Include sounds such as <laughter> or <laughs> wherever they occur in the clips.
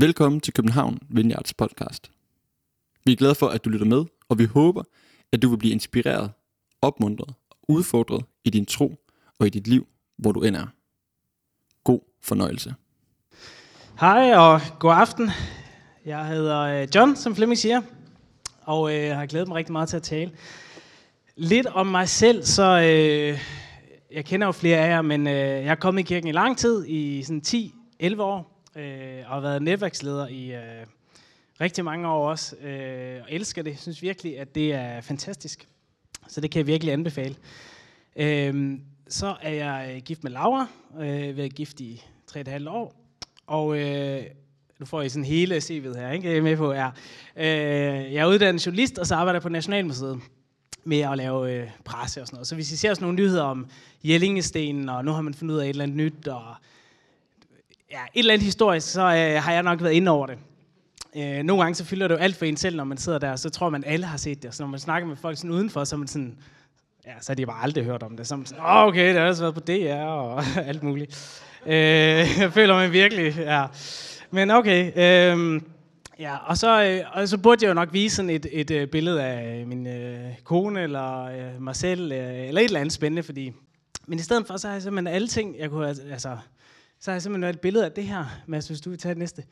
Velkommen til København Vineyards podcast. Vi er glade for, at du lytter med, og vi håber, at du vil blive inspireret, opmuntret og udfordret i din tro og i dit liv, hvor du end er. God fornøjelse. Hej og god aften. Jeg hedder øh, John, som Flemming siger, og øh, har glædet mig rigtig meget til at tale. Lidt om mig selv, så øh, jeg kender jo flere af jer, men øh, jeg er kommet i kirken i lang tid, i sådan 10-11 år, øh, og har været netværksleder i øh, rigtig mange år også, øh, og elsker det. Synes virkelig, at det er fantastisk. Så det kan jeg virkelig anbefale. Øh, så er jeg øh, gift med Laura, øh, været gift i 3,5 år, og øh, nu får I sådan hele CV'et her, ikke? Jeg er med på, ja. Øh, jeg er uddannet journalist, og så arbejder jeg på Nationalmuseet med at lave øh, presse og sådan noget. Så hvis I ser sådan nogle nyheder om Jellingestenen, og nu har man fundet ud af et eller andet nyt, og ja, et eller andet historisk, så øh, har jeg nok været inde over det. Øh, nogle gange så fylder det jo alt for en selv, når man sidder der, så tror man, alle har set det. Så når man snakker med folk sådan udenfor, så er man sådan, ja, så har de bare aldrig hørt om det. Så er man sådan, oh, okay, det har også været på DR og <laughs> alt muligt. Øh, jeg føler mig virkelig, ja. Men okay, øh, ja, og så, øh, og så burde jeg jo nok vise sådan et, et øh, billede af min øh, kone, eller øh, mig selv, øh, eller et eller andet spændende, fordi... Men i stedet for, så har jeg simpelthen alle ting, jeg kunne, altså, så har jeg simpelthen et billede af det her. Mads, hvis du vil tage det næste.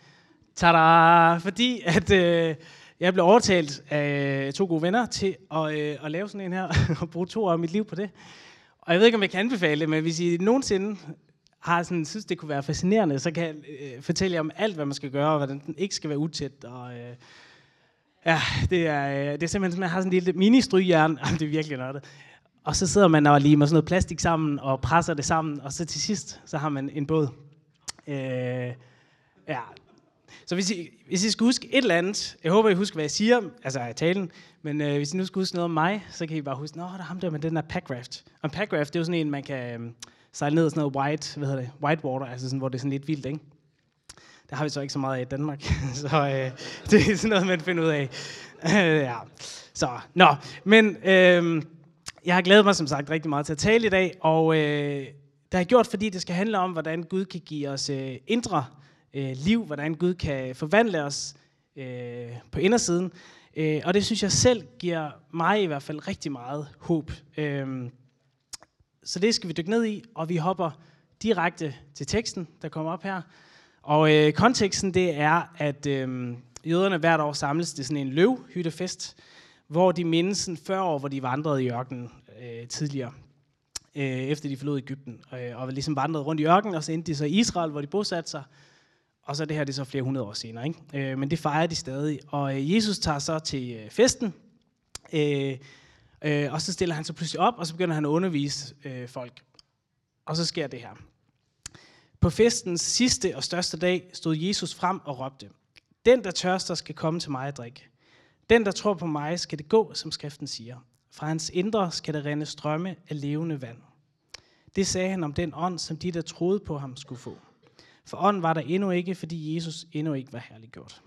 Tada! Fordi at øh, jeg blev overtalt af to gode venner til at, øh, at lave sådan en her, <laughs> og bruge to år af mit liv på det. Og jeg ved ikke, om jeg kan anbefale det, men hvis I nogensinde har sådan, synes, det kunne være fascinerende, så kan jeg øh, fortælle jer om alt, hvad man skal gøre, og hvordan den ikke skal være utæt. Og, øh, ja, det er, øh, det er simpelthen, man har sådan en lille mini-strygjern. <laughs> det er virkelig noget. Og så sidder man og limer sådan noget plastik sammen, og presser det sammen, og så til sidst, så har man en båd. Øh, ja. Så hvis I, hvis I skal huske et eller andet, jeg håber, I husker, hvad jeg siger, altså i talen, men øh, hvis I nu skal huske noget om mig, så kan I bare huske, nå, der er ham der med den der packraft. Og en packraft, det er jo sådan en, man kan øh, sejle ned i sådan noget white, hvad hedder det, white water, altså sådan, hvor det er sådan lidt vildt, ikke? Det har vi så ikke så meget af i Danmark, <laughs> så øh, det er sådan noget, man finder ud af. <laughs> ja. Så, nå, men øh, jeg har glædet mig som sagt rigtig meget til at tale i dag, og øh, det har jeg gjort, fordi det skal handle om, hvordan Gud kan give os øh, indre øh, liv, hvordan Gud kan forvandle os øh, på indersiden. Øh, og det synes jeg selv giver mig i hvert fald rigtig meget håb. Øh, så det skal vi dykke ned i, og vi hopper direkte til teksten, der kommer op her. Og øh, konteksten det er, at øh, jøderne hvert år samles til sådan en løvhyttefest, hvor de mindes sådan 40 år, hvor de vandrede i ørkenen øh, tidligere, øh, efter de forlod Ægypten, øh, og ligesom vandrede rundt i ørkenen, og så endte de så i Israel, hvor de bosatte sig, og så det her det er så flere hundrede år senere. Ikke? Øh, men det fejrer de stadig. Og øh, Jesus tager så til øh, festen, øh, øh, og så stiller han sig pludselig op, og så begynder han at undervise øh, folk. Og så sker det her. På festens sidste og største dag stod Jesus frem og råbte, Den, der tørster, skal komme til mig og drikke. Den, der tror på mig, skal det gå, som skriften siger. Fra hans indre skal der rende strømme af levende vand. Det sagde han om den ånd, som de, der troede på ham, skulle få. For ånd var der endnu ikke, fordi Jesus endnu ikke var herliggjort.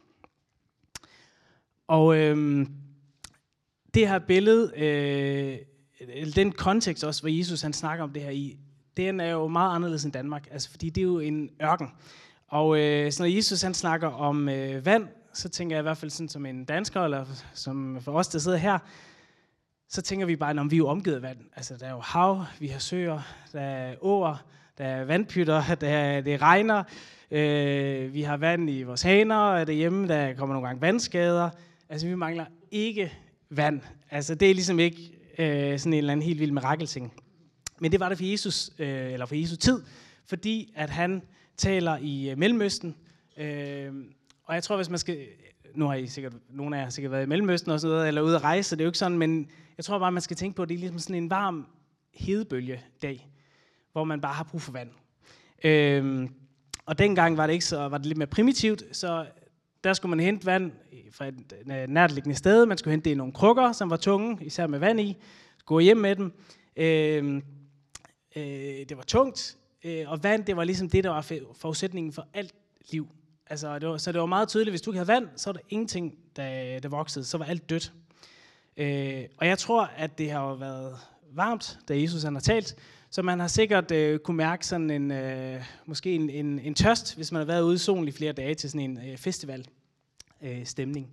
Og øhm, det her billede, øh, den kontekst også, hvor Jesus han snakker om det her i, den er jo meget anderledes end Danmark, altså fordi det er jo en ørken. Og øh, så når Jesus han snakker om øh, vand, så tænker jeg i hvert fald sådan som en dansker, eller som for os, der sidder her, så tænker vi bare, om vi er jo omgivet af vand. Altså, der er jo hav, vi har søer, der er åer, der er vandpytter, <laughs> der er, det regner, øh, vi har vand i vores haner derhjemme, der kommer nogle gange vandskader. Altså, vi mangler ikke vand. Altså, det er ligesom ikke øh, sådan en eller anden helt vild mirakelting. Men det var det for Jesus, øh, eller for Jesus tid, fordi at han taler i øh, Mellemøsten, øh, og jeg tror, hvis man skal... Nu har I sikkert, nogle af jer har sikkert været i Mellemøsten og sådan noget, eller ude at rejse, så det er jo ikke sådan, men jeg tror bare, man skal tænke på, at det er ligesom sådan en varm hedebølgedag, hvor man bare har brug for vand. Øhm, og dengang var det ikke så, var det lidt mere primitivt, så der skulle man hente vand fra et øh, nærtliggende sted. Man skulle hente det i nogle krukker, som var tunge, især med vand i. Gå hjem med dem. Øhm, øh, det var tungt, øh, og vand, det var ligesom det, der var forudsætningen for alt liv. Altså, det var, så det var meget tydeligt, hvis du ikke havde vand, så var der ingenting, der, der voksede. Så var alt dødt. Øh, og jeg tror, at det har været varmt, da Jesus han har talt. Så man har sikkert øh, kunne mærke sådan en, øh, måske en, en, en tørst, hvis man har været ude i solen i flere dage til sådan en øh, festival øh, stemning.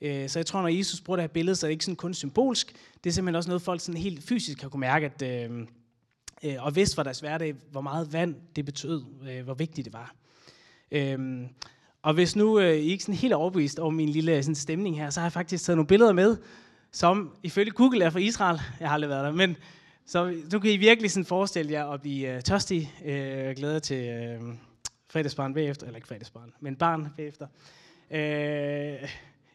Øh, så jeg tror, når Jesus bruger det her billede, så er det ikke sådan kun symbolsk. Det er simpelthen også noget, folk sådan helt fysisk har kunne mærke, at, øh, øh, og vidste fra deres hverdag, hvor meget vand det betød, øh, hvor vigtigt det var. Øhm, og hvis nu øh, I ikke sådan helt overbevist over min lille sådan, stemning her, så har jeg faktisk taget nogle billeder med, som ifølge Google er fra Israel. Jeg har aldrig været der, men så nu kan I virkelig sådan forestille jer at blive øh, tørstige øh, glæder til øh, fredagsbarn bagefter, eller ikke fredagsbarn, men barn bagefter. Øh,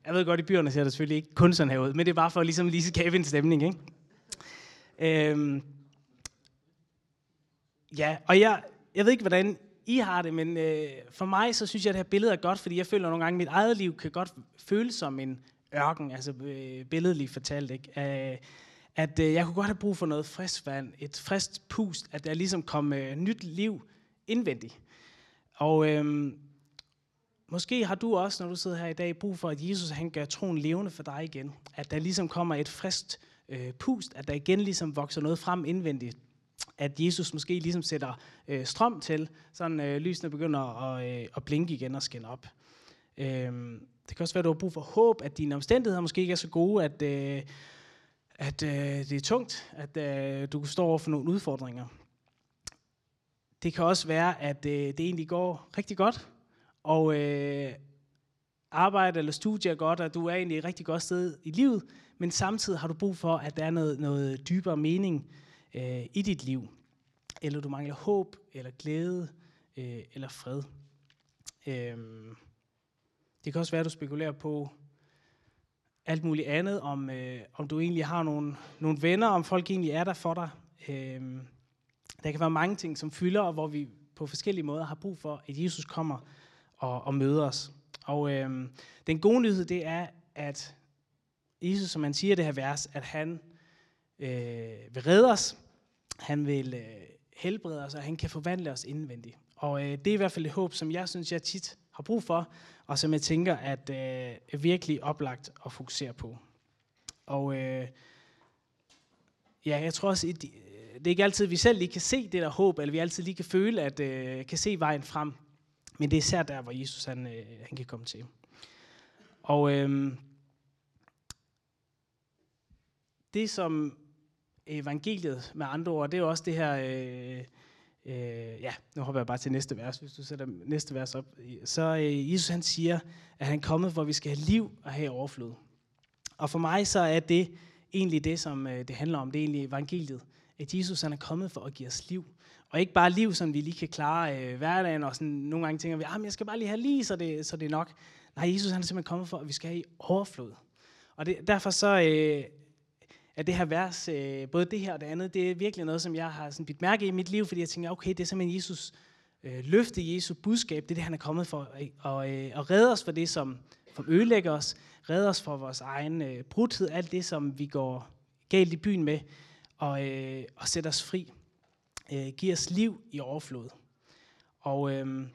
jeg ved godt, i byerne ser det selvfølgelig ikke kun sådan her ud, men det er bare for at ligesom lige skabe en stemning, ikke? Øh, ja, og jeg, jeg ved ikke, hvordan i har det, men øh, for mig, så synes jeg, at det her billede er godt, fordi jeg føler nogle gange, at mit eget liv kan godt føles som en ørken, altså øh, billedligt fortalt, ikke? Øh, at øh, jeg kunne godt have brug for noget frisk vand, et frisk pust, at der ligesom kom øh, nyt liv indvendigt. Og øh, måske har du også, når du sidder her i dag, brug for, at Jesus han gør troen levende for dig igen. At der ligesom kommer et friskt øh, pust, at der igen ligesom vokser noget frem indvendigt. At Jesus måske ligesom sætter øh, strøm til, sådan øh, lysene begynder at, øh, at blinke igen og skinne op. Øh, det kan også være, at du har brug for håb, at dine omstændigheder måske ikke er så gode, at, øh, at øh, det er tungt, at øh, du står over for nogle udfordringer. Det kan også være, at øh, det egentlig går rigtig godt, og øh, arbejde eller studie er godt, og du er egentlig et rigtig godt sted i livet, men samtidig har du brug for, at der er noget, noget dybere mening øh, i dit liv. Eller du mangler håb, eller glæde, øh, eller fred. Øh, det kan også være, at du spekulerer på alt muligt andet, om, øh, om du egentlig har nogle, nogle venner, om folk egentlig er der for dig. Øh, der kan være mange ting, som fylder, og hvor vi på forskellige måder har brug for, at Jesus kommer og, og møder os. Og øh, den gode nyhed, det er, at Jesus, som man siger i det her vers, at han øh, vil redde os, han vil øh, helbrede os, og han kan forvandle os indvendigt. Og øh, det er i hvert fald et håb, som jeg synes, jeg tit har brug for, og som jeg tænker at øh, er virkelig oplagt at fokusere på. Og øh, ja, jeg tror også, øh, det er ikke altid, at vi selv lige kan se det der håb, eller vi altid lige kan føle, at øh, kan se vejen frem. Men det er især der, hvor Jesus han, øh, han kan komme til. Og øh, det som evangeliet med andre ord, det er også det her øh, øh, ja, nu hopper jeg bare til næste vers, hvis du sætter næste vers op. Så øh, Jesus han siger, at han er kommet, hvor vi skal have liv og have overflod. Og for mig så er det egentlig det, som øh, det handler om. Det er egentlig evangeliet. At Jesus han er kommet for at give os liv. Og ikke bare liv, som vi lige kan klare øh, hverdagen, og sådan, nogle gange tænker vi, ah, men jeg skal bare lige have lige, så det, så det er nok. Nej, Jesus han er simpelthen kommet for, at vi skal have i overflod. Og det, derfor så øh, at det her vers, øh, både det her og det andet, det er virkelig noget, som jeg har sådan bidt mærke i, mit liv, fordi jeg tænker, okay, det er simpelthen Jesus øh, løfte, Jesu budskab, det er det, han er kommet for, øh, og, øh, og redde os for det, som, som ødelægger os, redde os for vores egen øh, brudhed, alt det, som vi går galt i byen med, og, øh, og sætte os fri. Øh, give os liv i overflod. Og øh,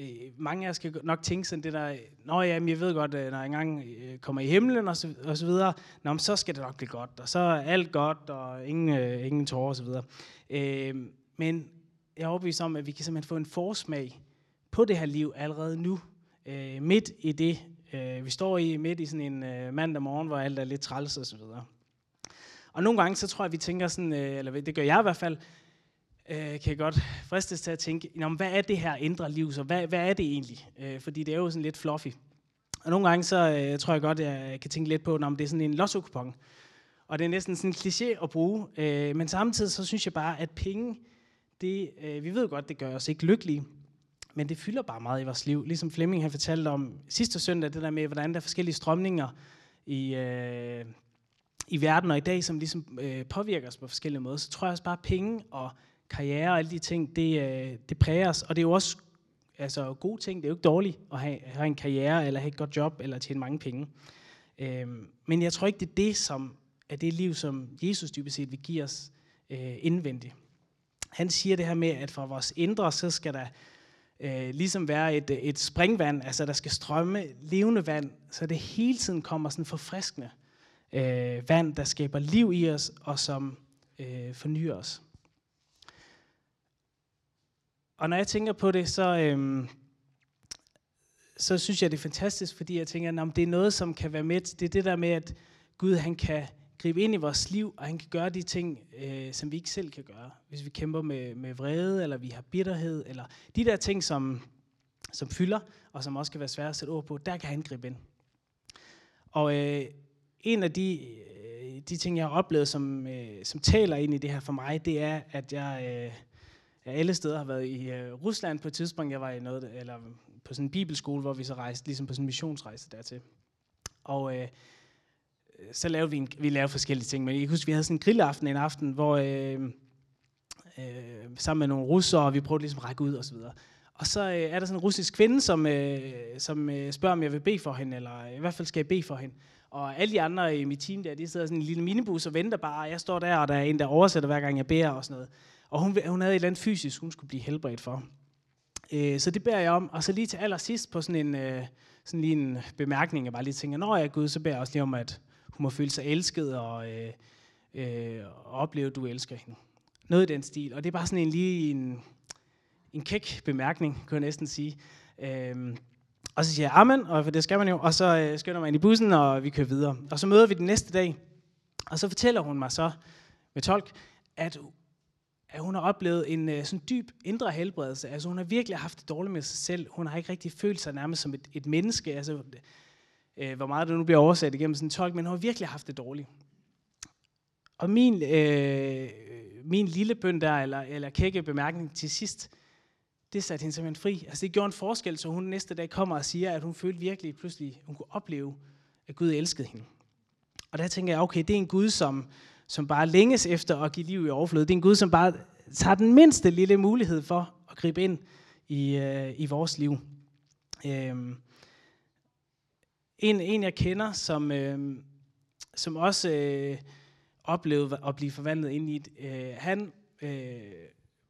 Øh, mange af os skal nok tænke sådan det der, nå ja, jeg ved godt, øh, når jeg engang øh, kommer i himlen og så, og så videre, nå, men så skal det nok blive godt, og så er alt godt, og ingen, øh, ingen tårer og så videre. Øh, men jeg er overbevist om, at vi kan simpelthen få en forsmag på det her liv allerede nu, øh, midt i det, øh, vi står i, midt i sådan en øh, mandag morgen, hvor alt er lidt træls og så videre. Og nogle gange, så tror jeg, vi tænker sådan, øh, eller det gør jeg i hvert fald, øh, kan jeg godt fristes til at tænke, hvad er det her indre liv, så hvad, hvad er det egentlig? Øh, fordi det er jo sådan lidt fluffy. Og nogle gange så øh, tror jeg godt, jeg øh, kan tænke lidt på, om det er sådan en lotto -kupon. Og det er næsten sådan en kliché at bruge. Øh, men samtidig så synes jeg bare, at penge, det, øh, vi ved godt, det gør os ikke lykkelige, men det fylder bare meget i vores liv. Ligesom Flemming har fortalt om sidste søndag, det der med, hvordan der er forskellige strømninger i, øh, i verden og i dag, som ligesom øh, påvirker os på forskellige måder, så tror jeg også bare, at penge og karriere og alle de ting, det, øh, det præger os. Og det er jo også altså, gode ting. Det er jo ikke dårligt at have, have en karriere, eller have et godt job, eller tjene mange penge. Øhm, men jeg tror ikke, det er det, som er det liv, som Jesus dybest set vil give os øh, indvendigt. Han siger det her med, at for vores indre, så skal der øh, ligesom være et, et springvand, altså der skal strømme levende vand, så det hele tiden kommer sådan forfriskende øh, vand, der skaber liv i os, og som øh, fornyer os. Og når jeg tænker på det, så, øhm, så synes jeg, det er fantastisk, fordi jeg tænker, at det er noget, som kan være med. Det er det der med, at Gud han kan gribe ind i vores liv, og han kan gøre de ting, øh, som vi ikke selv kan gøre. Hvis vi kæmper med, med vrede, eller vi har bitterhed, eller de der ting, som, som fylder, og som også kan være svære at sætte ord på, der kan han gribe ind. Og øh, en af de, øh, de ting, jeg har oplevet, som, øh, som taler ind i det her for mig, det er, at jeg, øh, alle steder har været i øh, Rusland på et tidspunkt. Jeg var i noget, eller på sådan en bibelskole, hvor vi så rejste, ligesom på sådan en missionsrejse dertil. Og øh, så lavede vi, en, vi lavede forskellige ting, men jeg kan huske, vi havde sådan en grillaften en aften, hvor øh, øh, sammen med nogle russere, og vi prøvede ligesom at række ud og så videre. Og så øh, er der sådan en russisk kvinde, som, øh, som øh, spørger, om jeg vil bede for hende, eller i hvert fald skal jeg bede for hende. Og alle de andre i mit team der, de sidder sådan en lille minibus og venter bare. Jeg står der, og der er en, der oversætter hver gang jeg beder og sådan noget. Og hun, hun havde et eller andet fysisk, hun skulle blive helbredt for. Øh, så det beder jeg om. Og så lige til allersidst på sådan en, øh, sådan lige en bemærkning, jeg bare lige tænker, når jeg er Gud, så beder jeg også lige om, at hun må føle sig elsket og, øh, øh, og opleve, at du elsker hende. Noget i den stil. Og det er bare sådan en lige en, en kæk bemærkning, kunne jeg næsten sige. Øh, og så siger jeg amen, og for det skal man jo, og så øh, skynder man ind i bussen, og vi kører videre. Og så møder vi den næste dag, og så fortæller hun mig så med tolk, at, at hun har oplevet en øh, sådan dyb indre helbredelse. Altså hun har virkelig haft det dårligt med sig selv. Hun har ikke rigtig følt sig nærmest som et, et menneske. Altså, øh, hvor meget det nu bliver oversat igennem sådan en tolk, men hun har virkelig haft det dårligt. Og min, øh, min lille bøn der, eller, eller kække bemærkning til sidst, det satte hende simpelthen fri. Altså det gjorde en forskel, så hun næste dag kommer og siger, at hun følte virkelig pludselig, hun kunne opleve, at Gud elskede hende. Og der tænker jeg, okay, det er en Gud, som, som bare længes efter at give liv i overflod. Det er en Gud, som bare tager den mindste lille mulighed for at gribe ind i, øh, i vores liv. Øhm. En, en jeg kender, som, øh, som også øh, oplevede at blive forvandlet ind i et, øh, han øh,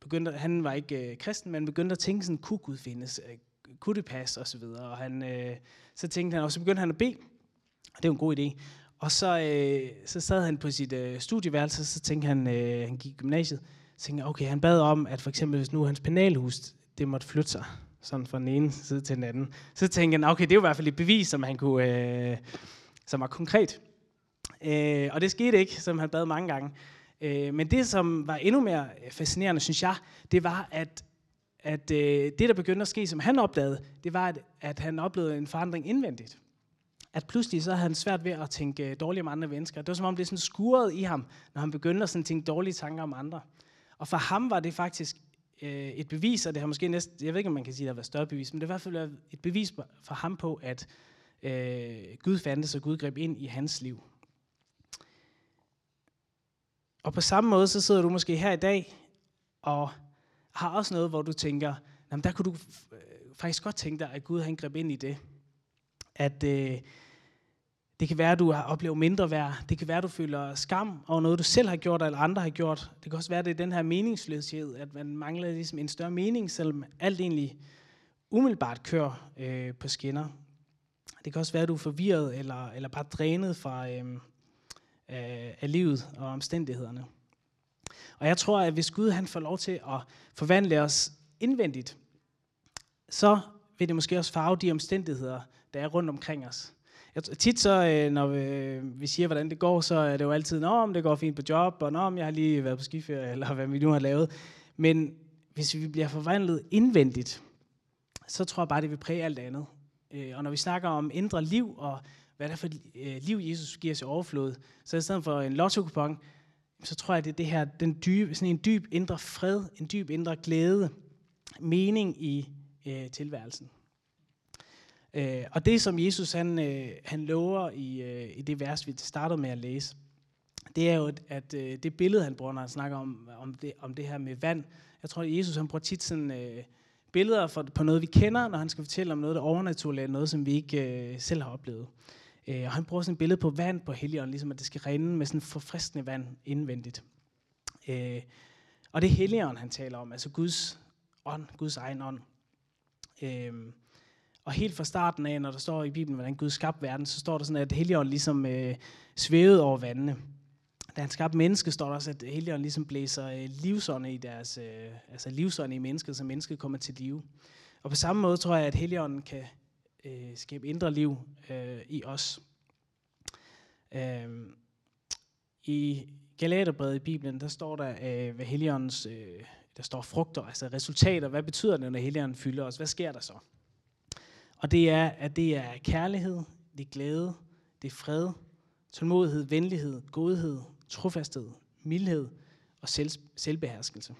begyndte, han var ikke øh, kristen, men begyndte at tænke sådan, kunne Gud findes? Øh, kunne det passe? Og så videre. Og han, øh, så tænkte han, og så begyndte han at bede. Og det er en god idé. Og så, øh, så sad han på sit øh, studieværelse, så tænkte han, øh, han gik i gymnasiet, så tænkte okay, han bad om, at for eksempel hvis nu hans penalhus, det måtte flytte sig, sådan fra den ene side til den anden. Så tænkte han, okay, det er jo i hvert fald et bevis, som han kunne, øh, som var konkret. Øh, og det skete ikke, som han bad mange gange. Øh, men det, som var endnu mere fascinerende, synes jeg, det var, at, at øh, det, der begyndte at ske, som han opdagede, det var, at, at han oplevede en forandring indvendigt. At pludselig så havde han svært ved at tænke øh, dårligt om andre mennesker. Det var som om, det sådan skurede i ham, når han begyndte at sådan tænke dårlige tanker om andre. Og for ham var det faktisk øh, et bevis, og det har måske næsten, jeg ved ikke, om man kan sige, at det var større bevis, men det var i hvert fald et bevis for ham på, at øh, Gud fandtes, og Gud greb ind i hans liv. Og på samme måde, så sidder du måske her i dag, og har også noget, hvor du tænker, jamen der kunne du øh, faktisk godt tænke dig, at Gud han greb ind i det. At øh, det kan være, at du har oplevet mindre værd. Det kan være, at du føler skam over noget, du selv har gjort, eller andre har gjort. Det kan også være, at det er den her meningsløshed, at man mangler ligesom en større mening, selvom alt egentlig umiddelbart kører øh, på skinner. Det kan også være, at du er forvirret, eller, eller bare drænet fra, øh, af, af livet og omstændighederne. Og jeg tror, at hvis Gud han får lov til at forvandle os indvendigt, så vil det måske også farve de omstændigheder, der er rundt omkring os. Jeg, tit så, øh, når vi, vi siger, hvordan det går, så er det jo altid, om det går fint på job, og om jeg har lige været på skiferie, <laughs> eller hvad vi nu har lavet. Men hvis vi bliver forvandlet indvendigt, så tror jeg bare, det vil præge alt andet. Øh, og når vi snakker om indre liv og hvad det er for et øh, liv, Jesus giver os i overflod. Så i stedet for en lotto så tror jeg, det er det her, den dybe, sådan en dyb indre fred, en dyb indre glæde, mening i øh, tilværelsen. Øh, og det, som Jesus han, øh, han lover i, øh, i det vers, vi startede med at læse, det er jo, at øh, det billede, han bruger, når han snakker om, om, det, om det her med vand. Jeg tror, at Jesus han bruger tit sådan, øh, billeder for, på noget, vi kender, når han skal fortælle om noget, der overnaturligt, noget, som vi ikke øh, selv har oplevet. Øh, og han bruger sådan et billede på vand på Helligånden, ligesom at det skal rinde med sådan forfriskende vand indvendigt. Øh, og det er Helligånden, han taler om, altså Guds ånd, Guds egen ånd. Øh, og helt fra starten af, når der står i Bibelen, hvordan Gud skabte verden, så står der sådan, at Helligånden ligesom øh, svævede over vandene. da han skabte mennesket, står der også, at Helligånden ligesom blæser øh, livsånde i deres, øh, altså livsånde i mennesket, så mennesket kommer til live. Og på samme måde tror jeg, at Helligånden kan øh, skabe indre liv øh, i os. Øh, I Galaterbrevet i Bibelen, der står der, øh, hvad Helligåndens, øh, der står frugter, altså resultater. Hvad betyder det, når Helligånden fylder os? Hvad sker der så? Og det er, at det er kærlighed, det er glæde, det er fred, tålmodighed, venlighed, godhed, trofasthed, mildhed og selv, selvbeherskelse.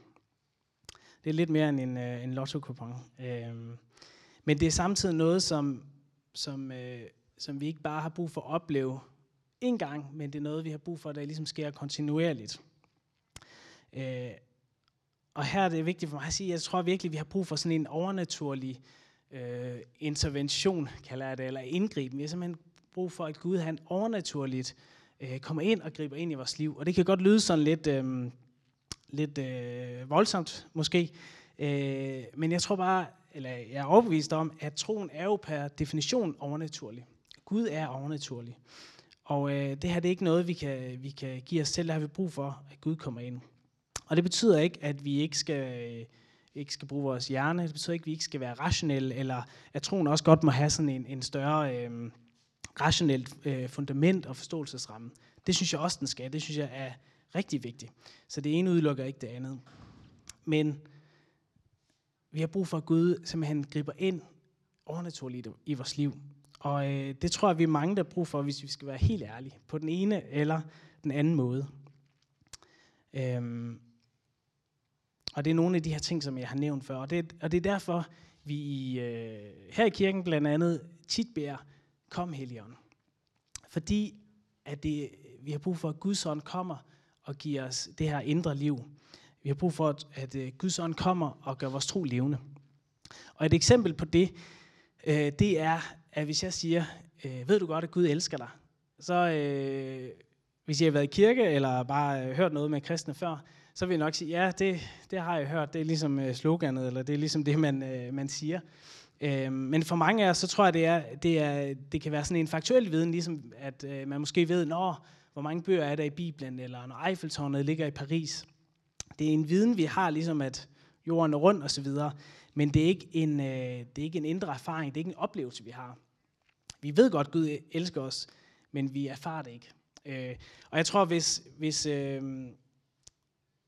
Det er lidt mere end en, øh, en lotto-coupon. Øhm, men det er samtidig noget, som, som, øh, som vi ikke bare har brug for at opleve en gang, men det er noget, vi har brug for, der ligesom sker kontinuerligt. Øh, og her er det vigtigt for mig at sige, at jeg tror virkelig, at vi har brug for sådan en overnaturlig øh, øh, intervention, kalder jeg det, eller indgriben. Vi har simpelthen brug for, at Gud han overnaturligt øh, kommer ind og griber ind i vores liv. Og det kan godt lyde sådan lidt, øh, lidt øh, voldsomt måske, øh, men jeg tror bare, eller jeg er overbevist om, at troen er jo per definition overnaturlig. Gud er overnaturlig. Og øh, det her det er ikke noget, vi kan, vi kan give os selv. Der har vi brug for, at Gud kommer ind. Og det betyder ikke, at vi ikke skal, øh, ikke skal bruge vores hjerne. Det betyder ikke, at vi ikke skal være rationelle, eller at troen også godt må have sådan en, en større øh, rationelt øh, fundament og forståelsesramme. Det synes jeg også, den skal. Det synes jeg er rigtig vigtigt. Så det ene udelukker ikke det andet. Men vi har brug for, at Gud simpelthen griber ind overnaturligt i vores liv. Og øh, det tror jeg, vi er mange, der har brug for, hvis vi skal være helt ærlige. På den ene eller den anden måde. Øhm, og det er nogle af de her ting, som jeg har nævnt før. Og det, og det er derfor, vi øh, her i kirken blandt andet tit beder, kom Helligånd. Fordi at det, vi har brug for, at Guds ånd kommer og giver os det her indre liv. Vi har brug for, at, at øh, Guds ånd kommer og gør vores tro levende. Og et eksempel på det, øh, det er, at hvis jeg siger, øh, ved du godt, at Gud elsker dig, så øh, hvis jeg har været i kirke, eller bare øh, hørt noget med kristne før, så vil jeg nok sige, ja, det, det har jeg hørt, det er ligesom øh, sloganet, eller det er ligesom det, man, øh, man siger. Øh, men for mange af os, så tror jeg, det, er, det, er, det kan være sådan en faktuel viden, ligesom at øh, man måske ved, når, hvor mange bøger er der i Bibelen, eller når Eiffeltårnet ligger i Paris. Det er en viden, vi har, ligesom at jorden er rund osv., men det er, ikke en, øh, det er ikke en indre erfaring, det er ikke en oplevelse, vi har. Vi ved godt, at Gud elsker os, men vi erfarer det ikke. Øh, og jeg tror, hvis, hvis, øh,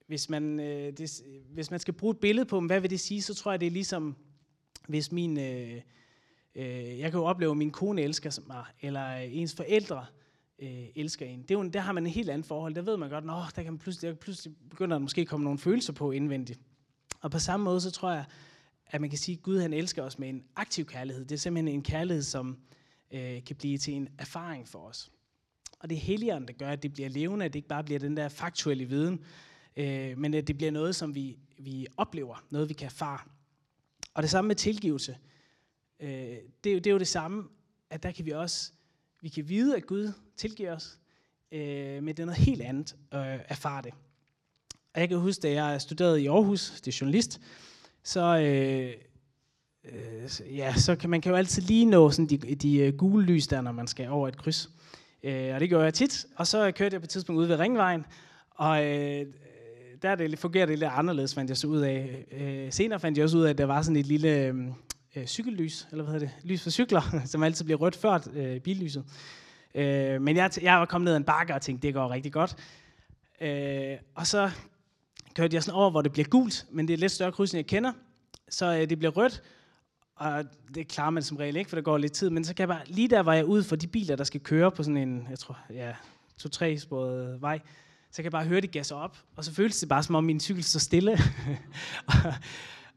hvis, man, øh, det, hvis man skal bruge et billede på, hvad vil det sige, så tror jeg, det er ligesom, hvis min... Øh, øh, jeg kan jo opleve, at min kone elsker mig, eller ens forældre øh, elsker en. Det er jo, der har man en helt anden forhold. Der ved man godt, at der kan pludselig, der pludselig begynder der måske komme nogle følelser på indvendigt. Og på samme måde, så tror jeg, at man kan sige, at Gud han elsker os med en aktiv kærlighed. Det er simpelthen en kærlighed, som øh, kan blive til en erfaring for os. Og det er Helligånden, der gør, at det bliver levende, at det ikke bare bliver den der faktuelle viden, øh, men at det bliver noget, som vi, vi oplever, noget vi kan erfare. Og det samme med tilgivelse. Øh, det, er jo, det er jo det samme, at der kan vi også, vi kan vide, at Gud tilgiver os, øh, men det er noget helt andet at øh, erfare det. Og jeg kan huske, da jeg studerede i Aarhus, det er journalist, så, øh, øh, ja, så kan man kan jo altid lige nå sådan de, de øh, gule lys der, når man skal over et kryds. Øh, og det gjorde jeg tit. Og så kørte jeg på et tidspunkt ud ved Ringvejen, og øh, der det, fungerer det lidt anderledes, fandt jeg så ud af. Øh, senere fandt jeg også ud af, at der var sådan et lille øh, øh cykellys, eller hvad hedder det, lys for cykler, <laughs> som altid bliver rødt før øh, billyset. Øh, men jeg, jeg var kommet ned ad en bakke og tænkte, det går rigtig godt. Øh, og så kørte jeg sådan over, hvor det bliver gult, men det er et lidt større kryds, end jeg kender. Så øh, det bliver rødt, og det klarer man som regel ikke, for der går lidt tid. Men så kan jeg bare, lige der var jeg ude for de biler, der skal køre på sådan en, jeg tror, ja, to-tre sporet vej. Så kan jeg bare høre, det gasser op. Og så føles det bare, som om min cykel står stille. <laughs>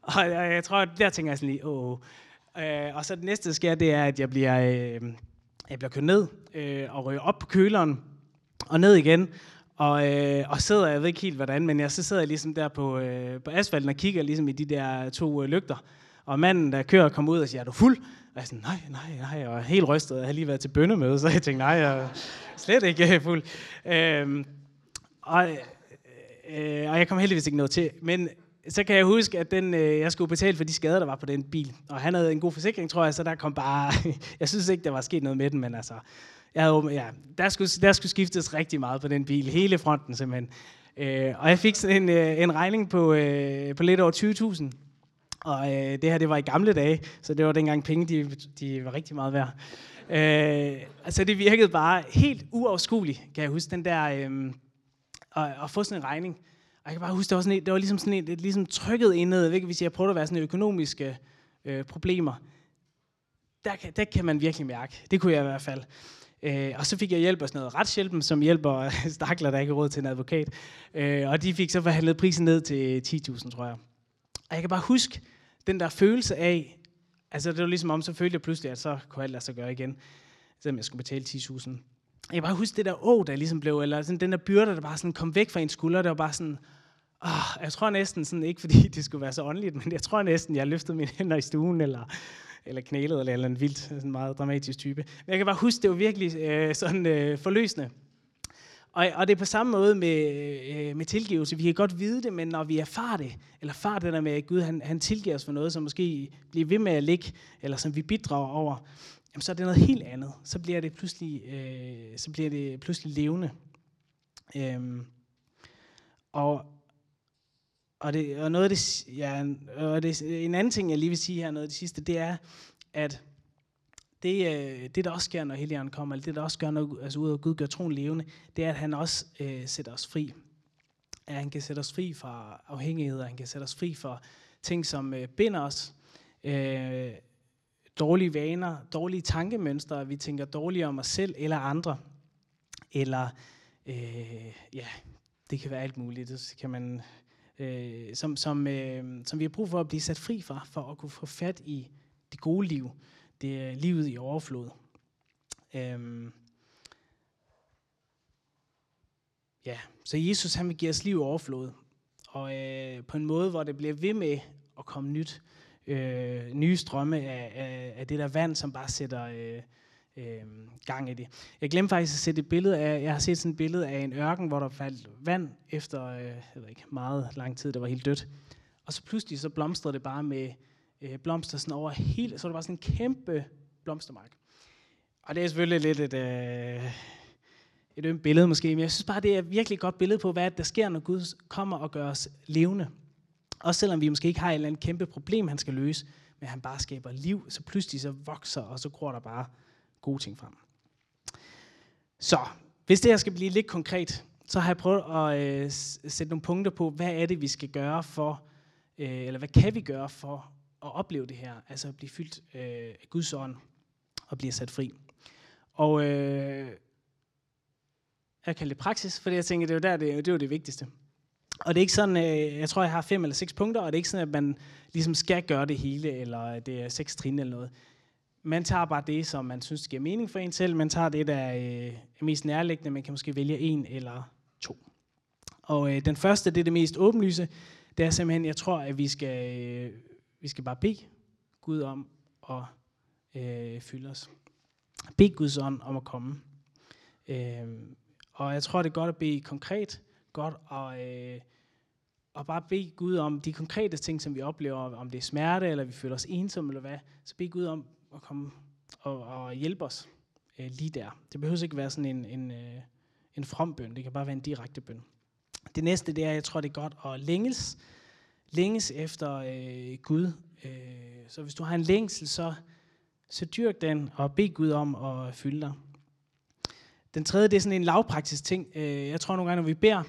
og jeg, jeg tror, der tænker jeg sådan lige, åh. Oh. Øh, og så det næste, der sker, det er, at jeg bliver, øh, jeg bliver kørt ned øh, og ryger op på køleren og ned igen. Og, øh, og sidder, jeg ved ikke helt hvordan, men jeg, så sidder jeg ligesom der på, øh, på asfalten og kigger ligesom i de der to øh, lygter. Og manden, der kører, kommer ud og siger, er du fuld? Og jeg er sådan, nej, nej, nej, jeg var helt rystet. Jeg har lige været til bønnemøde, så jeg tænkte, nej, jeg er slet ikke øh, fuld. Øh, og, øh, og jeg kom heldigvis ikke noget til. Men så kan jeg huske, at den, øh, jeg skulle betale for de skader, der var på den bil. Og han havde en god forsikring, tror jeg, så der kom bare... <laughs> jeg synes ikke, der var sket noget med den, men altså... Jeg havde, ja, der, skulle, der skulle skiftes rigtig meget på den bil, hele fronten simpelthen. Øh, og jeg fik sådan en, øh, en regning på, øh, på lidt over 20.000. Og øh, det her, det var i gamle dage, så det var dengang penge, de, de var rigtig meget værd. Øh, altså det virkede bare helt uafskueligt, kan jeg huske, den der, øh, og, og få sådan en regning. Og jeg kan bare huske, det var, sådan et, det var ligesom, sådan et, et, ligesom trykket indad, ikke? hvis jeg prøver at være sådan økonomiske øh, problemer. Der kan, der kan man virkelig mærke. Det kunne jeg i hvert fald. Øh, og så fik jeg hjælp af sådan noget retshjælpen, som hjælper <laughs> stakler, der ikke har råd til en advokat. Øh, og de fik så forhandlet prisen ned til 10.000, tror jeg. Og jeg kan bare huske den der følelse af, altså det var ligesom om, så følte jeg pludselig, at så kunne alt lade sig gøre igen, selvom jeg skulle betale 10.000. Jeg kan bare huske det der å, der ligesom blev, eller sådan den der byrde, der bare sådan kom væk fra en skulder, det var bare sådan, åh, jeg tror næsten sådan, ikke <laughs> fordi det skulle være så åndeligt, men jeg tror næsten, jeg løftede mine hænder i stuen, eller eller knælede, eller, eller en vildt, sådan meget dramatisk type. Men jeg kan bare huske, det var virkelig øh, sådan øh, forløsende. Og, og det er på samme måde med, øh, med tilgivelse. Vi kan godt vide det, men når vi erfarer det, eller erfarer det der med, at Gud han, han tilgiver os for noget, som måske bliver ved med at ligge, eller som vi bidrager over, jamen, så er det noget helt andet. Så bliver det pludselig, øh, så bliver det pludselig levende. Øhm, og, og, det, og noget af det, ja, og det, en anden ting, jeg lige vil sige her, noget af det sidste, det er, at det, øh, det der også sker, når Helligånden kommer, eller det der også gør, når altså ud af Gud gør troen levende, det er, at han også øh, sætter os fri. At han kan sætte os fri fra afhængigheder, han kan sætte os fri fra ting, som øh, binder os. Øh, dårlige vaner, dårlige tankemønstre, vi tænker dårligt om os selv eller andre. Eller, øh, ja, det kan være alt muligt. Det kan man øh, som, som, øh, som vi har brug for at blive sat fri fra, for at kunne få fat i det gode liv, det er livet i overflod. Øhm, ja, så Jesus han vil give os liv i overflod, og øh, på en måde, hvor det bliver ved med at komme nyt, øh, Øh, nye strømme af, af, af det der vand, som bare sætter øh, øh, gang i det. Jeg glemte faktisk at sætte et billede af, jeg har set sådan et billede af en ørken, hvor der faldt vand efter, øh, jeg ved ikke, meget lang tid, det var helt dødt. Og så pludselig så blomstrede det bare med øh, blomster sådan over hele, så var det bare sådan en kæmpe blomstermark. Og det er selvfølgelig lidt et, øh, et ømt billede måske, men jeg synes bare, det er et virkelig godt billede på, hvad der sker, når Gud kommer og gør os levende. Også selvom vi måske ikke har et eller andet kæmpe problem, han skal løse, men han bare skaber liv, så pludselig så vokser, og så gror der bare gode ting frem. Så, hvis det her skal blive lidt konkret, så har jeg prøvet at øh, sætte nogle punkter på, hvad er det, vi skal gøre for, øh, eller hvad kan vi gøre for at opleve det her, altså at blive fyldt øh, af Guds ånd og blive sat fri. Og øh, jeg kalder det praksis, fordi jeg tænker, det er jo der, det, det er jo det vigtigste. Og det er ikke sådan, øh, jeg tror, jeg har fem eller seks punkter, og det er ikke sådan, at man ligesom skal gøre det hele, eller det er seks trin eller noget man tager bare det, som man synes giver mening for en selv. Man tager det, der øh, er øh, mest nærliggende. Man kan måske vælge en eller to. Og øh, den første, det er det mest åbenlyse. Det er simpelthen, jeg tror, at vi skal, øh, vi skal bare bede Gud om at øh, fylde os. Bed Guds ånd om at komme. Øh, og jeg tror, det er godt at bede konkret. Godt at... Øh, og bare bede Gud om de konkrete ting, som vi oplever, om det er smerte, eller vi føler os ensomme, eller hvad, så bed Gud om, at komme og, og hjælpe os øh, lige der. Det behøver ikke være sådan en, en, øh, en from bøn, det kan bare være en direkte bøn. Det næste, det er, jeg tror, det er godt at længes, længes efter øh, Gud. Øh, så hvis du har en længsel, så, så dyrk den og bed Gud om at fylde dig. Den tredje, det er sådan en lavpraktisk ting. Øh, jeg tror nogle gange, når vi beder,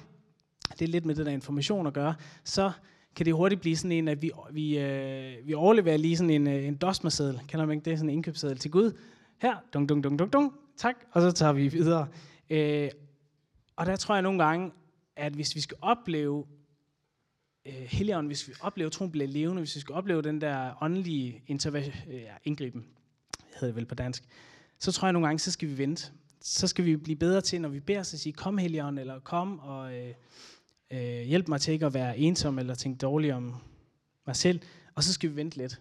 det er lidt med det der information at gøre, så kan det hurtigt blive sådan en, at vi, vi, øh, vi overleverer lige sådan en, øh, en dosmerseddel, kalder man ikke det, sådan en indkøbsseddel til Gud. Her, dung, dung, dung, dung, dung, tak, og så tager vi videre. Øh, og der tror jeg nogle gange, at hvis vi skal opleve øh, Helligånden, hvis vi oplever troen bliver levende, hvis vi skal opleve den der åndelige interve- øh, ja, indgriben, hedder det vel på dansk, så tror jeg nogle gange, så skal vi vente. Så skal vi blive bedre til, når vi beder, så sige, kom Helligånden, eller kom og... Øh, øh, hjælp mig til ikke at være ensom eller tænke dårligt om mig selv. Og så skal vi vente lidt.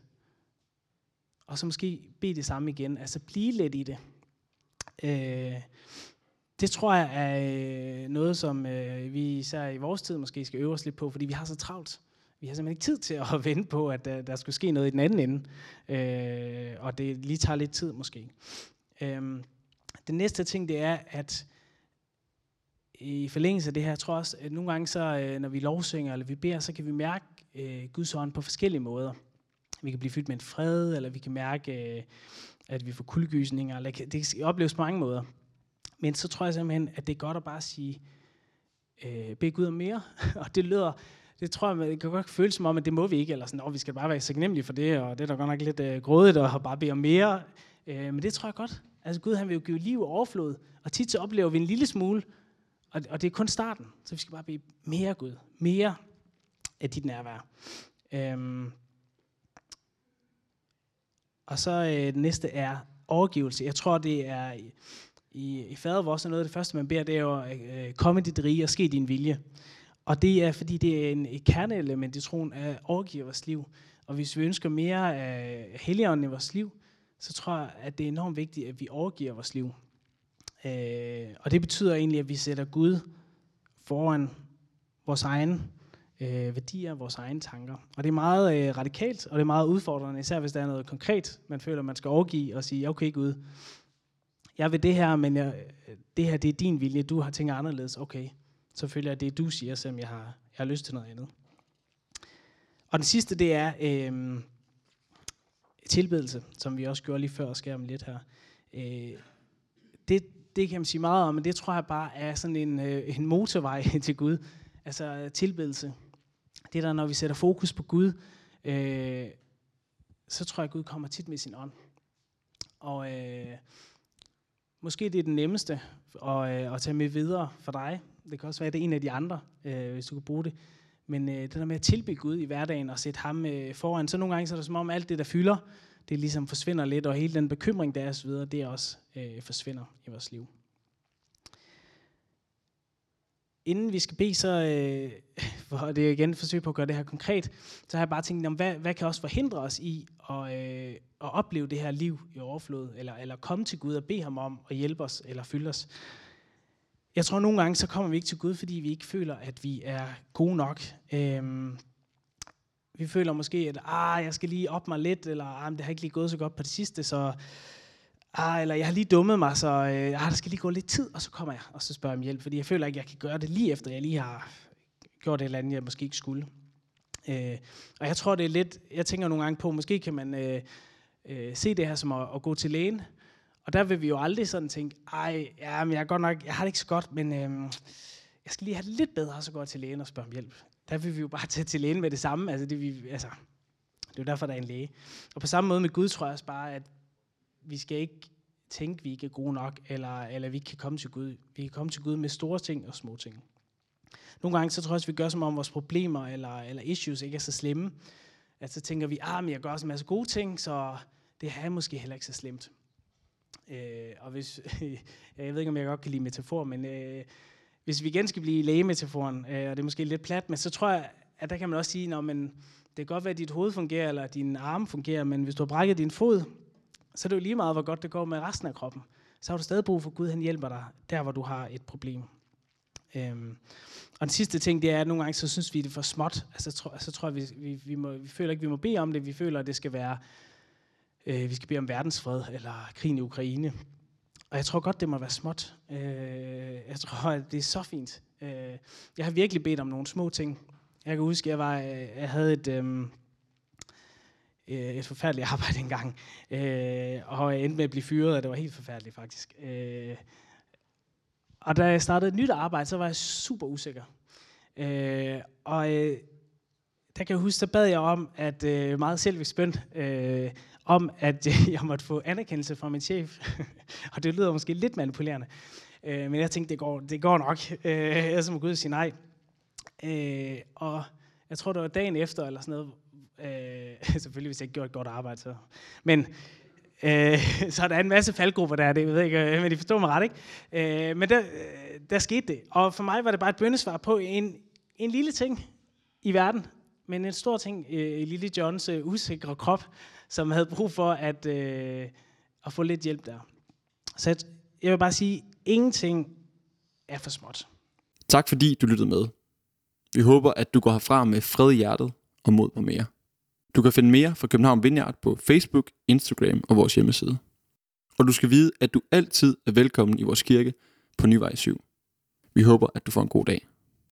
Og så måske bede det samme igen. Altså blive lidt i det. Øh, det tror jeg er øh, noget, som øh, vi især i vores tid måske skal øve os lidt på, fordi vi har så travlt. Vi har simpelthen ikke tid til at <laughs> vente på, at der, der skulle ske noget i den anden ende. Øh, og det lige tager lidt tid måske. Øh, Den næste ting, det er, at i forlængelse af det her, jeg tror også, at nogle gange, så, øh, når vi lovsynger eller vi beder, så kan vi mærke øh, Guds ånd på forskellige måder. Vi kan blive fyldt med en fred, eller vi kan mærke, øh, at vi får kuldegysninger. Eller det kan opleves på mange måder. Men så tror jeg simpelthen, at det er godt at bare sige, øh, bed Gud om mere. <laughs> og det lyder, det tror jeg, det kan godt føles som om, at det må vi ikke, eller sådan, vi skal bare være taknemmelige for det, og det er da godt nok lidt øh, grådigt at bare bede om mere. Øh, men det tror jeg godt. Altså Gud, han vil jo give liv og overflod, og tit så oplever vi en lille smule, og, og det er kun starten, så vi skal bare bede mere Gud, mere af dit nærvær. Øhm, og så øh, det næste er overgivelse. Jeg tror, det er i, i fader vores, noget af det første, man beder, det er jo, øh, komme dit rige og ske din vilje. Og det er, fordi det er en, et kerneelement i troen at overgive vores liv. Og hvis vi ønsker mere af helligånden i vores liv, så tror jeg, at det er enormt vigtigt, at vi overgiver vores liv. Øh, og det betyder egentlig, at vi sætter Gud foran vores egne øh, værdier, vores egne tanker. Og det er meget øh, radikalt, og det er meget udfordrende, især hvis der er noget konkret, man føler, man skal overgive og sige, okay Gud, jeg vil det her, men jeg, det her det er din vilje, du har tænkt anderledes, okay. Så føler jeg, det du siger, selvom jeg har, jeg har lyst til noget andet. Og den sidste, det er øh, tilbedelse, som vi også gjorde lige før, skal om lidt her. Øh, det, det kan man sige meget om, men det tror jeg bare er sådan en, øh, en motorvej <laughs> til Gud. Altså tilbedelse. Det der, når vi sætter fokus på Gud, øh, så tror jeg, at Gud kommer tit med sin ånd. Og øh, måske det er den nemmeste at, øh, at tage med videre for dig. Det kan også være, at det er en af de andre, øh, hvis du kan bruge det. Men øh, det der med at tilbe Gud i hverdagen og sætte ham øh, foran, så nogle gange så er det som om alt det, der fylder, det ligesom forsvinder lidt, og hele den bekymring, der er osv., det også øh, forsvinder i vores liv. Inden vi skal bede, så øh, <laughs> for det er igen et forsøg på at gøre det her konkret, så har jeg bare tænkt, om, hvad, hvad kan også forhindre os i at, øh, at opleve det her liv i overflod, eller, eller komme til Gud og bede ham om at hjælpe os, eller fylde os. Jeg tror, at nogle gange så kommer vi ikke til Gud, fordi vi ikke føler, at vi er gode nok. Øhm, vi føler måske, at ah, jeg skal lige op mig lidt, eller ah, det har ikke lige gået så godt på det sidste, så ah, eller jeg har lige dummet mig, så øh, ah, der skal lige gå lidt tid, og så kommer jeg, og så spørger jeg om hjælp, fordi jeg føler ikke, jeg kan gøre det lige efter, jeg lige har gjort et eller andet, jeg måske ikke skulle. Øh, og jeg tror, det er lidt, jeg tænker nogle gange på, måske kan man øh, øh, se det her som at, at gå til lægen, og der vil vi jo aldrig sådan tænke, ej, ja, men jeg er godt nok, jeg har det ikke så godt, men øh, jeg skal lige have det lidt bedre, så går jeg til lægen og spørger om hjælp der vil vi jo bare <laughs> tage til lægen med det samme. Altså, det, vi, altså, det er jo derfor, der er en læge. Og på samme måde med Gud tror jeg også bare, at vi skal ikke tænke, at vi ikke er gode nok, eller, eller vi ikke kan komme til Gud. Vi kan komme til Gud med store ting og små ting. Nogle gange så tror jeg også, vi gør som om vores problemer eller, eller issues ikke er så slemme. At så tænker vi, ah, men jeg gør også en masse gode ting, så det er måske heller ikke så slemt. Øh, og hvis, <laughs> jeg ved ikke, om jeg godt kan lide metafor, men øh, hvis vi igen skal blive lægemetaforen, øh, og det er måske lidt plat, men så tror jeg, at der kan man også sige, at det kan godt være, at dit hoved fungerer, eller din arm fungerer, men hvis du har brækket din fod, så er det jo lige meget, hvor godt det går med resten af kroppen. Så har du stadig brug for, at Gud han hjælper dig, der hvor du har et problem. Øhm, og den sidste ting, det er, at nogle gange så synes vi, det er for småt. Altså, tro, tror, altså, tror jeg, vi, vi, vi, må, vi føler ikke, vi må bede om det. Vi føler, at det skal være, øh, vi skal bede om verdensfred, eller krigen i Ukraine. Og jeg tror godt, det må være småt. Øh, jeg tror, at det er så fint. Øh, jeg har virkelig bedt om nogle små ting. Jeg kan huske, jeg, var, øh, jeg havde et, øhm, øh, et forfærdeligt <laughs> arbejde engang. Øh, og jeg endte med at blive fyret, og det var helt forfærdeligt faktisk. Øh, og da jeg startede et nyt arbejde, så var jeg super usikker. Øh, og øh, der kan jeg huske, der bad jeg om, at øh, meget selvisk bøn, øh, om at øh, <laughs> jeg måtte få anerkendelse fra min chef. <laughs> og det lyder måske lidt manipulerende. Øh, men jeg tænkte, det går, det går nok. Øh, jeg så må Gud sige nej. Øh, og jeg tror, det var dagen efter, eller sådan noget. Øh, <laughs> selvfølgelig, hvis jeg ikke gjorde et godt arbejde. Så. Men øh, så er der en masse faldgrupper der, det ved jeg ikke, øh, men de forstår mig ret, ikke? Øh, men der, øh, der skete det. Og for mig var det bare et bøndesvar på en, en lille ting i verden, men en stor ting øh, i lille Johns øh, usikre krop, som havde brug for at, øh, at få lidt hjælp der. Så jeg, jeg vil bare sige, ingenting er for småt. Tak fordi du lyttede med. Vi håber, at du går herfra med fred i hjertet og mod på mere. Du kan finde mere fra København Vineyard på Facebook, Instagram og vores hjemmeside. og du skal vide, at du altid er velkommen i vores kirke på Nyvej 7. Vi håber, at du får en god dag.